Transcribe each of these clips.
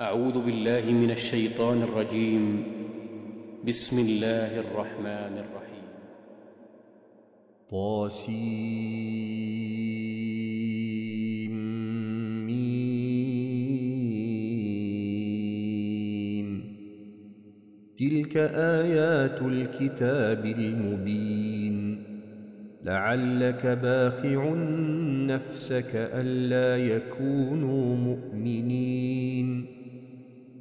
أعوذ بالله من الشيطان الرجيم. بسم الله الرحمن الرحيم. طاسيم. تلك آيات الكتاب المبين. لعلك باخع نفسك ألا يكونوا مؤمنين.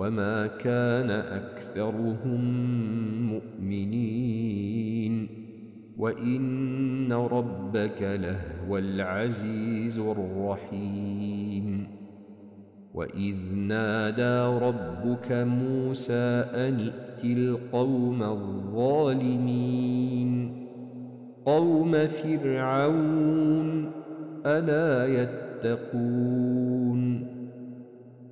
وما كان أكثرهم مؤمنين وإن ربك لهو العزيز الرحيم وإذ نادى ربك موسى أن ائت القوم الظالمين قوم فرعون ألا يتقون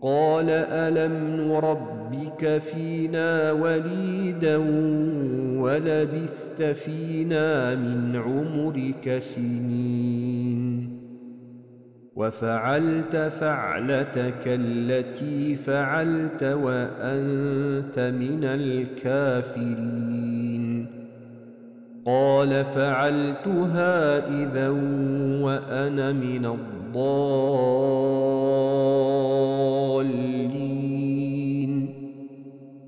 قال ألم نربك فينا وليدا ولبثت فينا من عمرك سنين وفعلت فعلتك التي فعلت وأنت من الكافرين قال فعلتها إذا وأنا من الضالين.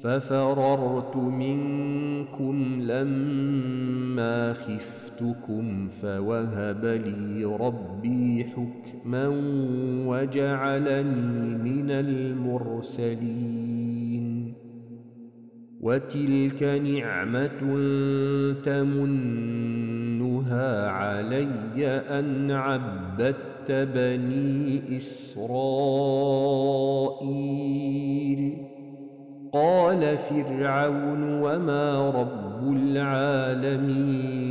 ففررت منكم لما خفتكم فوهب لي ربي حكما وجعلني من المرسلين. وتلك نعمة تمنها علي أن عبدت بني إسرائيل قال فرعون وما رب العالمين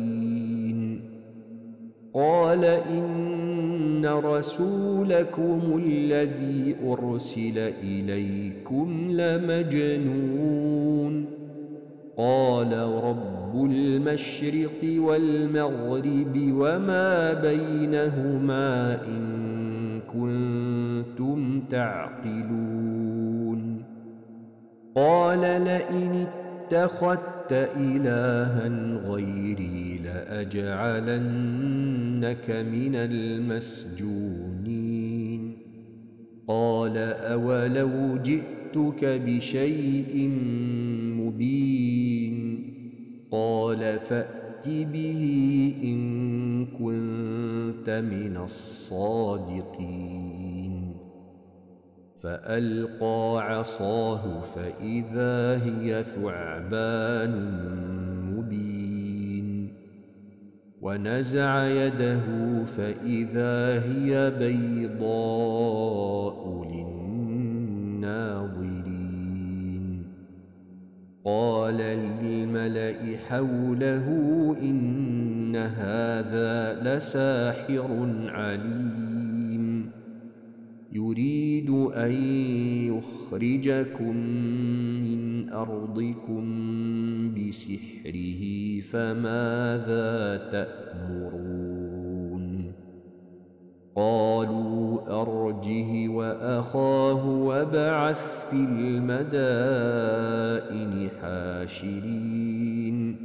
قال إن رسولكم الذي أرسل إليكم لمجنون. قال رب المشرق والمغرب وما بينهما إن كنتم تعقلون. قال لئن اتخذت إلها غيري لأجعلنك لأجعلنك من المسجونين. قال أولو جئتك بشيء مبين. قال فأت به إن كنت من الصادقين. فألقى عصاه فإذا هي ثعبان ونزع يده فإذا هي بيضاء للناظرين. قال للملأ حوله إن هذا لساحر عليم. يريد أن يخرجكم أرضكم بسحره فماذا تأمرون؟ قالوا أرجه وأخاه وابعث في المدائن حاشرين.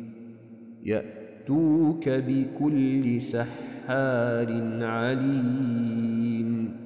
يأتوك بكل سحار عليم.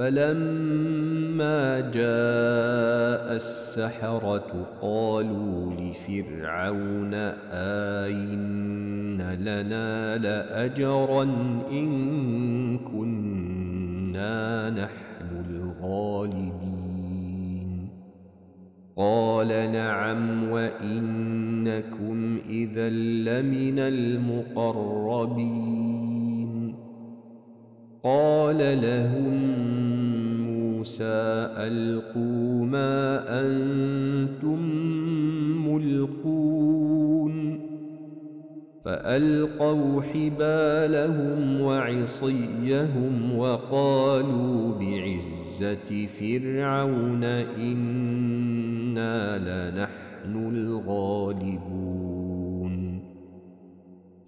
فلما جاء السحرة قالوا لفرعون آئن لنا لأجرا إن كنا نحن الغالبين. قال نعم وإنكم إذا لمن المقربين. قال لهم موسى ألقوا ما أنتم ملقون. فألقوا حبالهم وعصيهم وقالوا بعزة فرعون إنا لنحن الغالبون.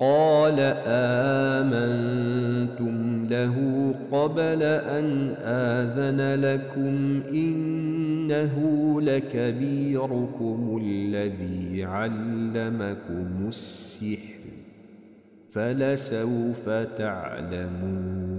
قال آمنتم له قبل أن آذن لكم إنه لكبيركم الذي علمكم السحر فلسوف تعلمون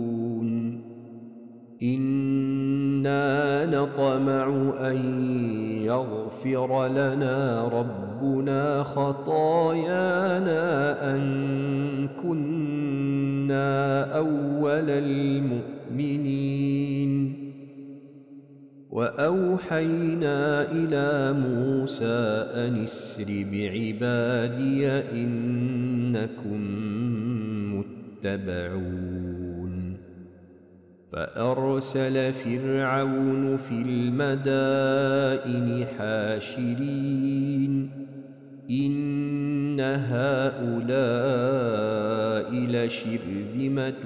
إنا نطمع أن يغفر لنا ربنا خطايانا أن كنا أول المؤمنين واوحينا إلى موسى ان اسر بعبادي انكم متبعون فأرسل فرعون في المدائن حاشرين. إن هؤلاء لشرذمة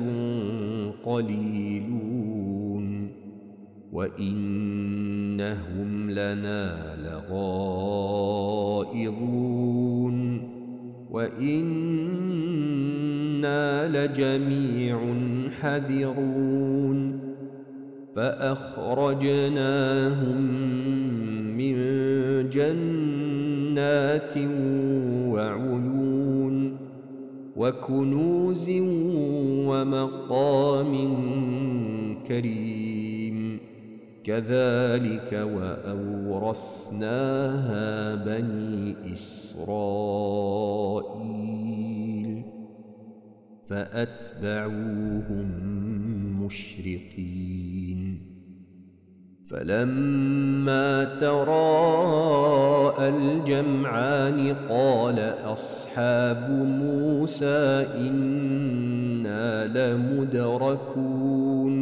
قليلون. وإنهم لنا لغائظون. وإنا لجميع حذرون فأخرجناهم من جنات وعيون وكنوز ومقام كريم كذلك وأورثناها بني إسرائيل فأتبعوهم مشرقين. فلما تراءى الجمعان قال أصحاب موسى إنا لمدركون.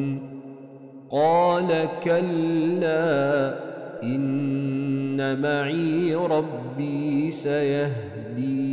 قال كلا إن معي ربي سيهدين.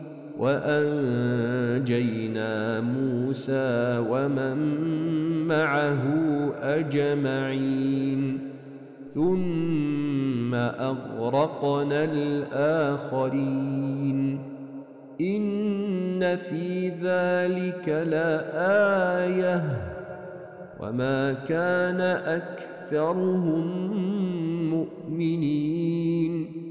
وأنجينا موسى ومن معه أجمعين. ثم أغرقنا الآخرين. إن في ذلك لآية. وما كان أكثرهم مؤمنين.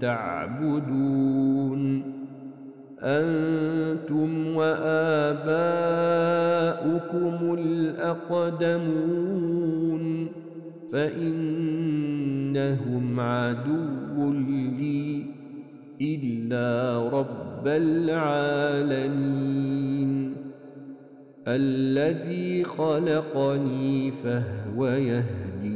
تعبدون أنتم وآباؤكم الأقدمون فإنهم عدو لي إلا رب العالمين الذي خلقني فهو يهدين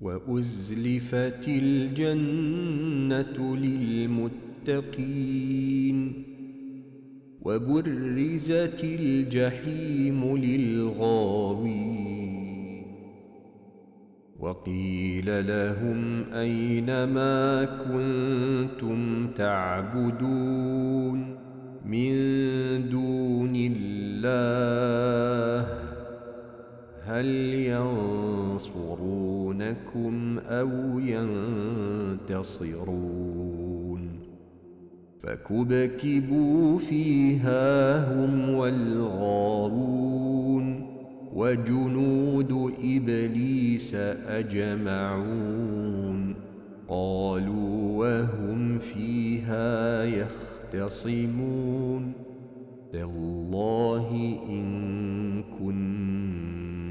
وأزلفت الجنة للمتقين وبرزت الجحيم للغاوين وقيل لهم أين ما كنتم تعبدون من دون الله هل ينصرونكم أو ينتصرون؟ فكبكبوا فيها هم والغارون وجنود إبليس أجمعون. قالوا وهم فيها يختصمون. تالله إن كنا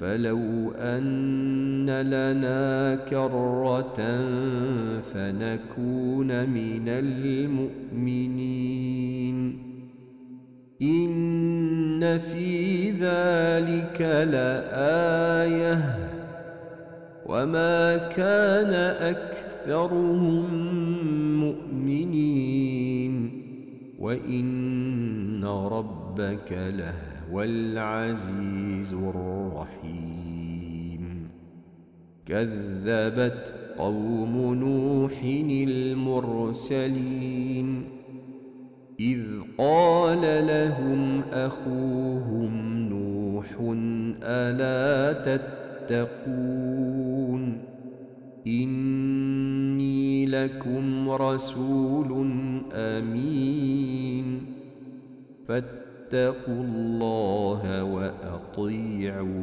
فلو أن لنا كرة فنكون من المؤمنين. إن في ذلك لآية. وما كان أكثرهم مؤمنين. وإن ربك لهو العزيز الرحيم. كذبت قوم نوح المرسلين. إذ قال لهم أخوهم نوح ألا تتقون؟ إني لكم رسول أمين. فاتقوا الله وأطيعون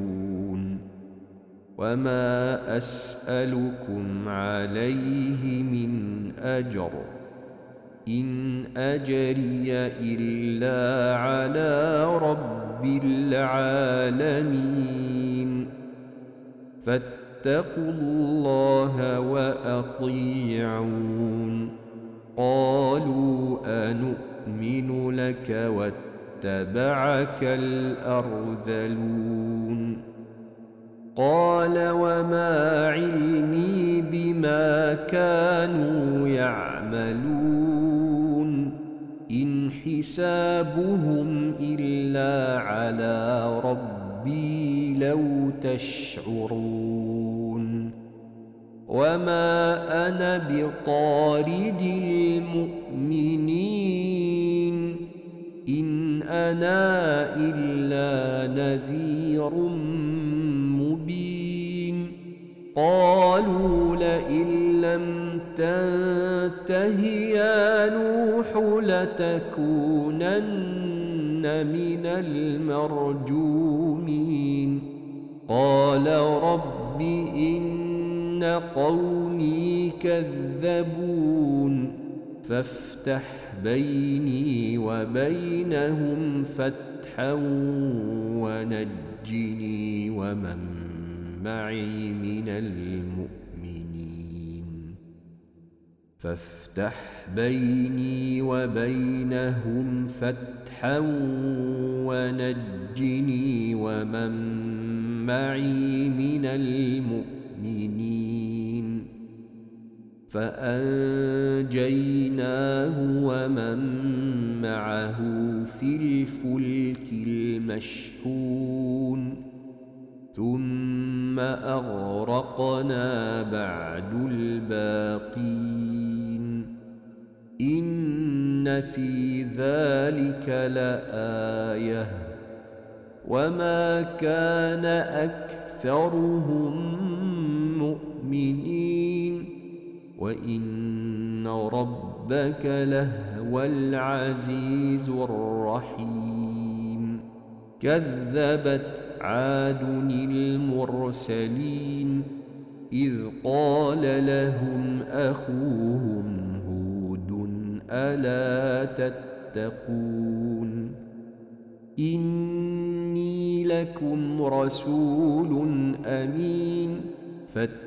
وما أسألكم عليه من أجر إن أجري إلا على رب العالمين فاتقوا الله وأطيعون قالوا أنؤمن لك واتبعك الأرذلون. قال وما علمي بما كانوا يعملون. إن حسابهم إلا على ربي لو تشعرون. وما أنا بطارد المؤمنين. إن أنا إلا نذير مبين. قالوا لئن لم تنته يا نوح لتكونن من المرجومين. قال رب إن قومي كذبون. فافتح بيني وبينهم فتحا ونجني ومن معي من المؤمنين. فافتح بيني وبينهم فتحا ونجني ومن معي من المؤمنين. فأنجيناه ومن معه في الفلك المشحون. ثم أغرقنا بعد الباقين. إن في ذلك لآية. وما كان أكثرهم مؤمنين. وإن ربك لهو العزيز الرحيم. كذبت عاد المرسلين إذ قال لهم أخوهم هود ألا تتقون. إني لكم رسول أمين. فاتقوا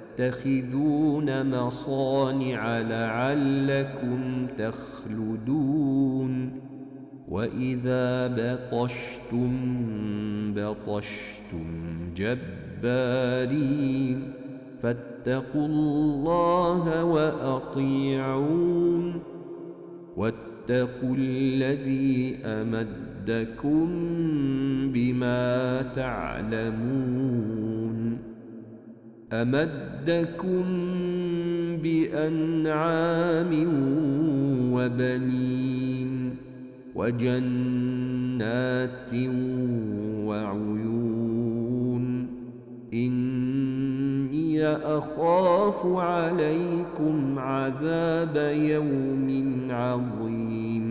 وتتخذون مصانع لعلكم تخلدون وإذا بطشتم بطشتم جبارين فاتقوا الله وأطيعون واتقوا الذي أمدكم بما تعلمون أمدكم بأنعام وبنين وجنات وعيون إني أخاف عليكم عذاب يوم عظيم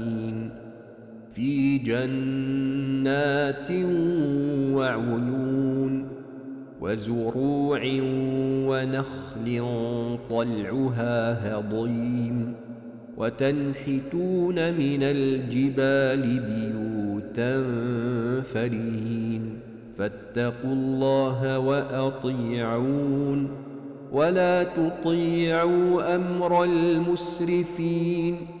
في جنات وعيون وزروع ونخل طلعها هضيم وتنحتون من الجبال بيوتا فرين فاتقوا الله وأطيعون ولا تطيعوا أمر المسرفين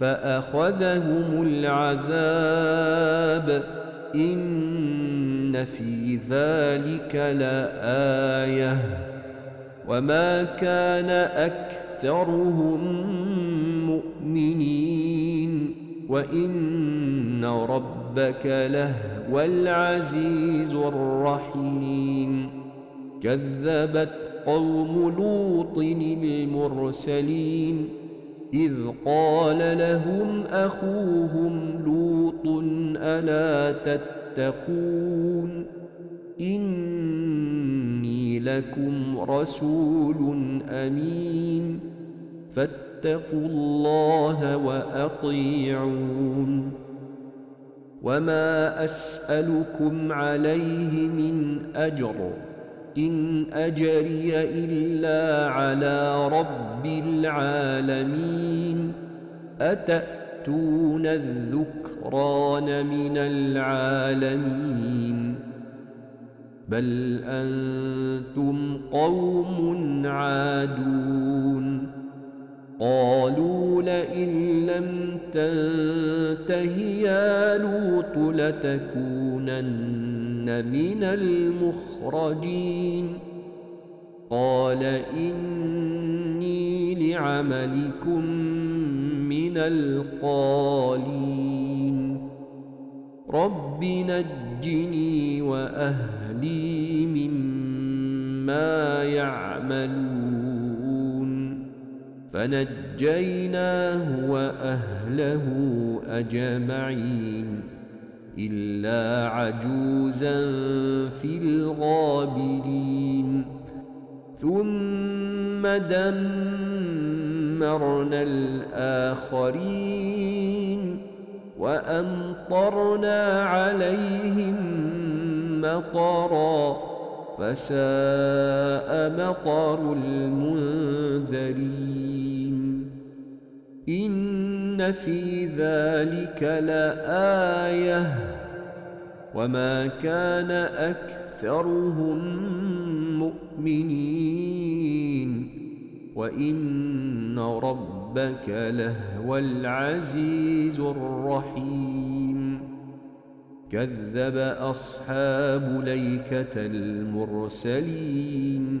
فأخذهم العذاب. إن في ذلك لآية. وما كان أكثرهم مؤمنين. وإن ربك لهو العزيز الرحيم. كذبت قوم لوط المرسلين. إذ قال لهم أخوهم لوط ألا تتقون إني لكم رسول أمين فاتقوا الله وأطيعون وما أسألكم عليه من أجر إن أجري إلا على رب العالمين أتأتون الذكران من العالمين بل أنتم قوم عادون قالوا لئن لم تنته يا لوط لتكونن من المخرجين. قال إني لعملكم من القالين. رب نجني وأهلي مما يعملون. فنجيناه وأهله أجمعين. إلا عجوزا في الغابرين. ثم دمرنا الآخرين وأمطرنا عليهم مطرا فساء مطر المنذرين. إن في ذلك لآية وما كان أكثرهم مؤمنين وإن ربك لهو العزيز الرحيم. كذب أصحاب ليكة المرسلين.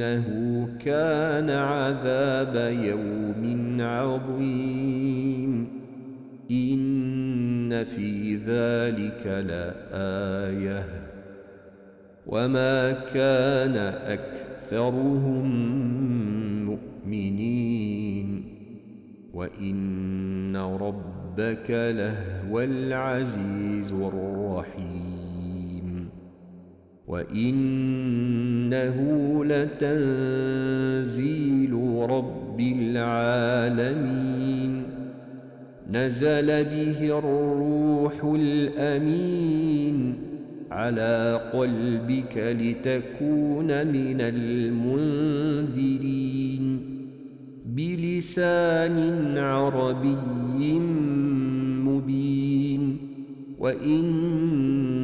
إنه كان عذاب يوم عظيم. إن في ذلك لآية. وما كان أكثرهم مؤمنين. وإن ربك لهو العزيز الرحيم. وإنه لتنزيل رب العالمين نزل به الروح الأمين على قلبك لتكون من المنذرين بلسان عربي مبين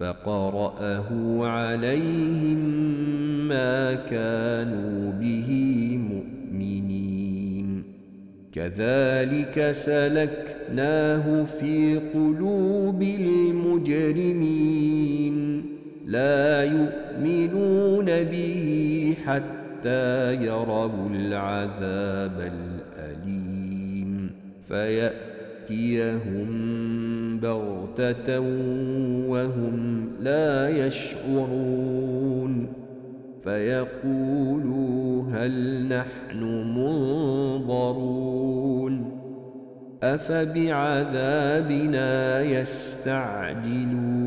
فقرأه عليهم ما كانوا به مؤمنين. كذلك سلكناه في قلوب المجرمين. لا يؤمنون به حتى يروا العذاب الأليم. فيأتيهم بغتة وهم لا يشعرون فيقولوا هل نحن منظرون أفبعذابنا يستعجلون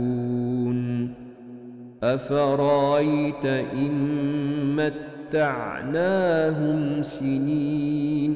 أفرأيت إن مت متعناهم سنين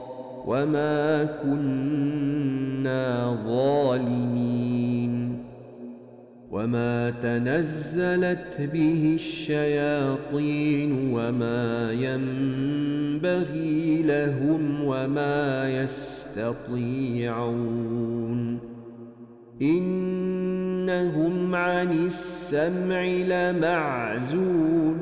وما كنا ظالمين وما تنزلت به الشياطين وما ينبغي لهم وما يستطيعون إنهم عن السمع لمعزولون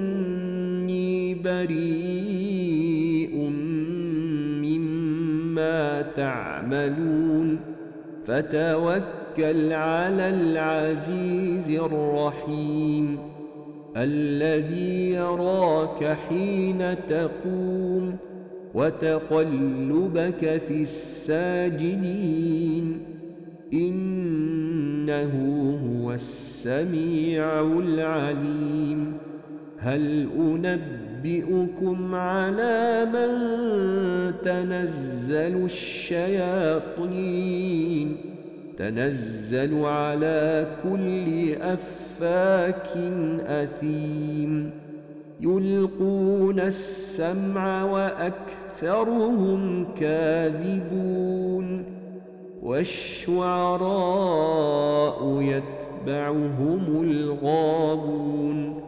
بريء مما تعملون فتوكل على العزيز الرحيم الذي يراك حين تقوم وتقلبك في الساجدين إنه هو السميع العليم هل أنبئكم على من تنزل الشياطين. تنزل على كل أفاك أثيم. يلقون السمع وأكثرهم كاذبون. والشعراء يتبعهم الغابون.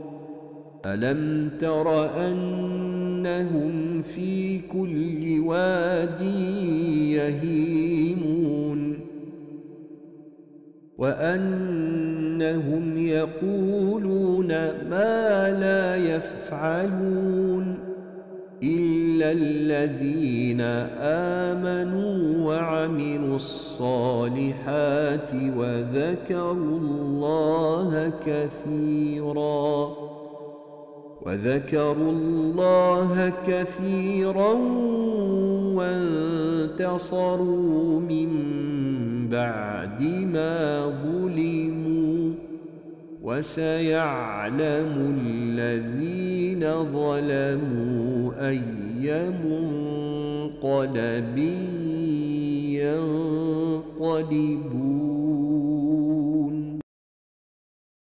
ألم تر أنهم في كل واد يهيمون وأنهم يقولون ما لا يفعلون إلا الذين آمنوا وعملوا الصالحات وذكروا الله كثيرا وذكروا الله كثيرا وانتصروا من بعد ما ظلموا وسيعلم الذين ظلموا أي منقلب ينقلبون